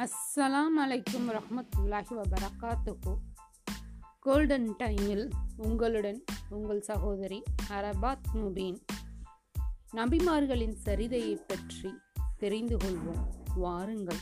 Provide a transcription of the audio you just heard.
அஸ்ஸலாம் அலைக்கும் ரஹமத்துல்லாஹி வபரகாத்துஹு. கோல்டன் டைமில் உங்களுடன் உங்கள் சகோதரி அரபாத் முபீன் நபிமார்களின் சரிதையை பற்றி தெரிந்து கொள்வோம். வாருங்கள்.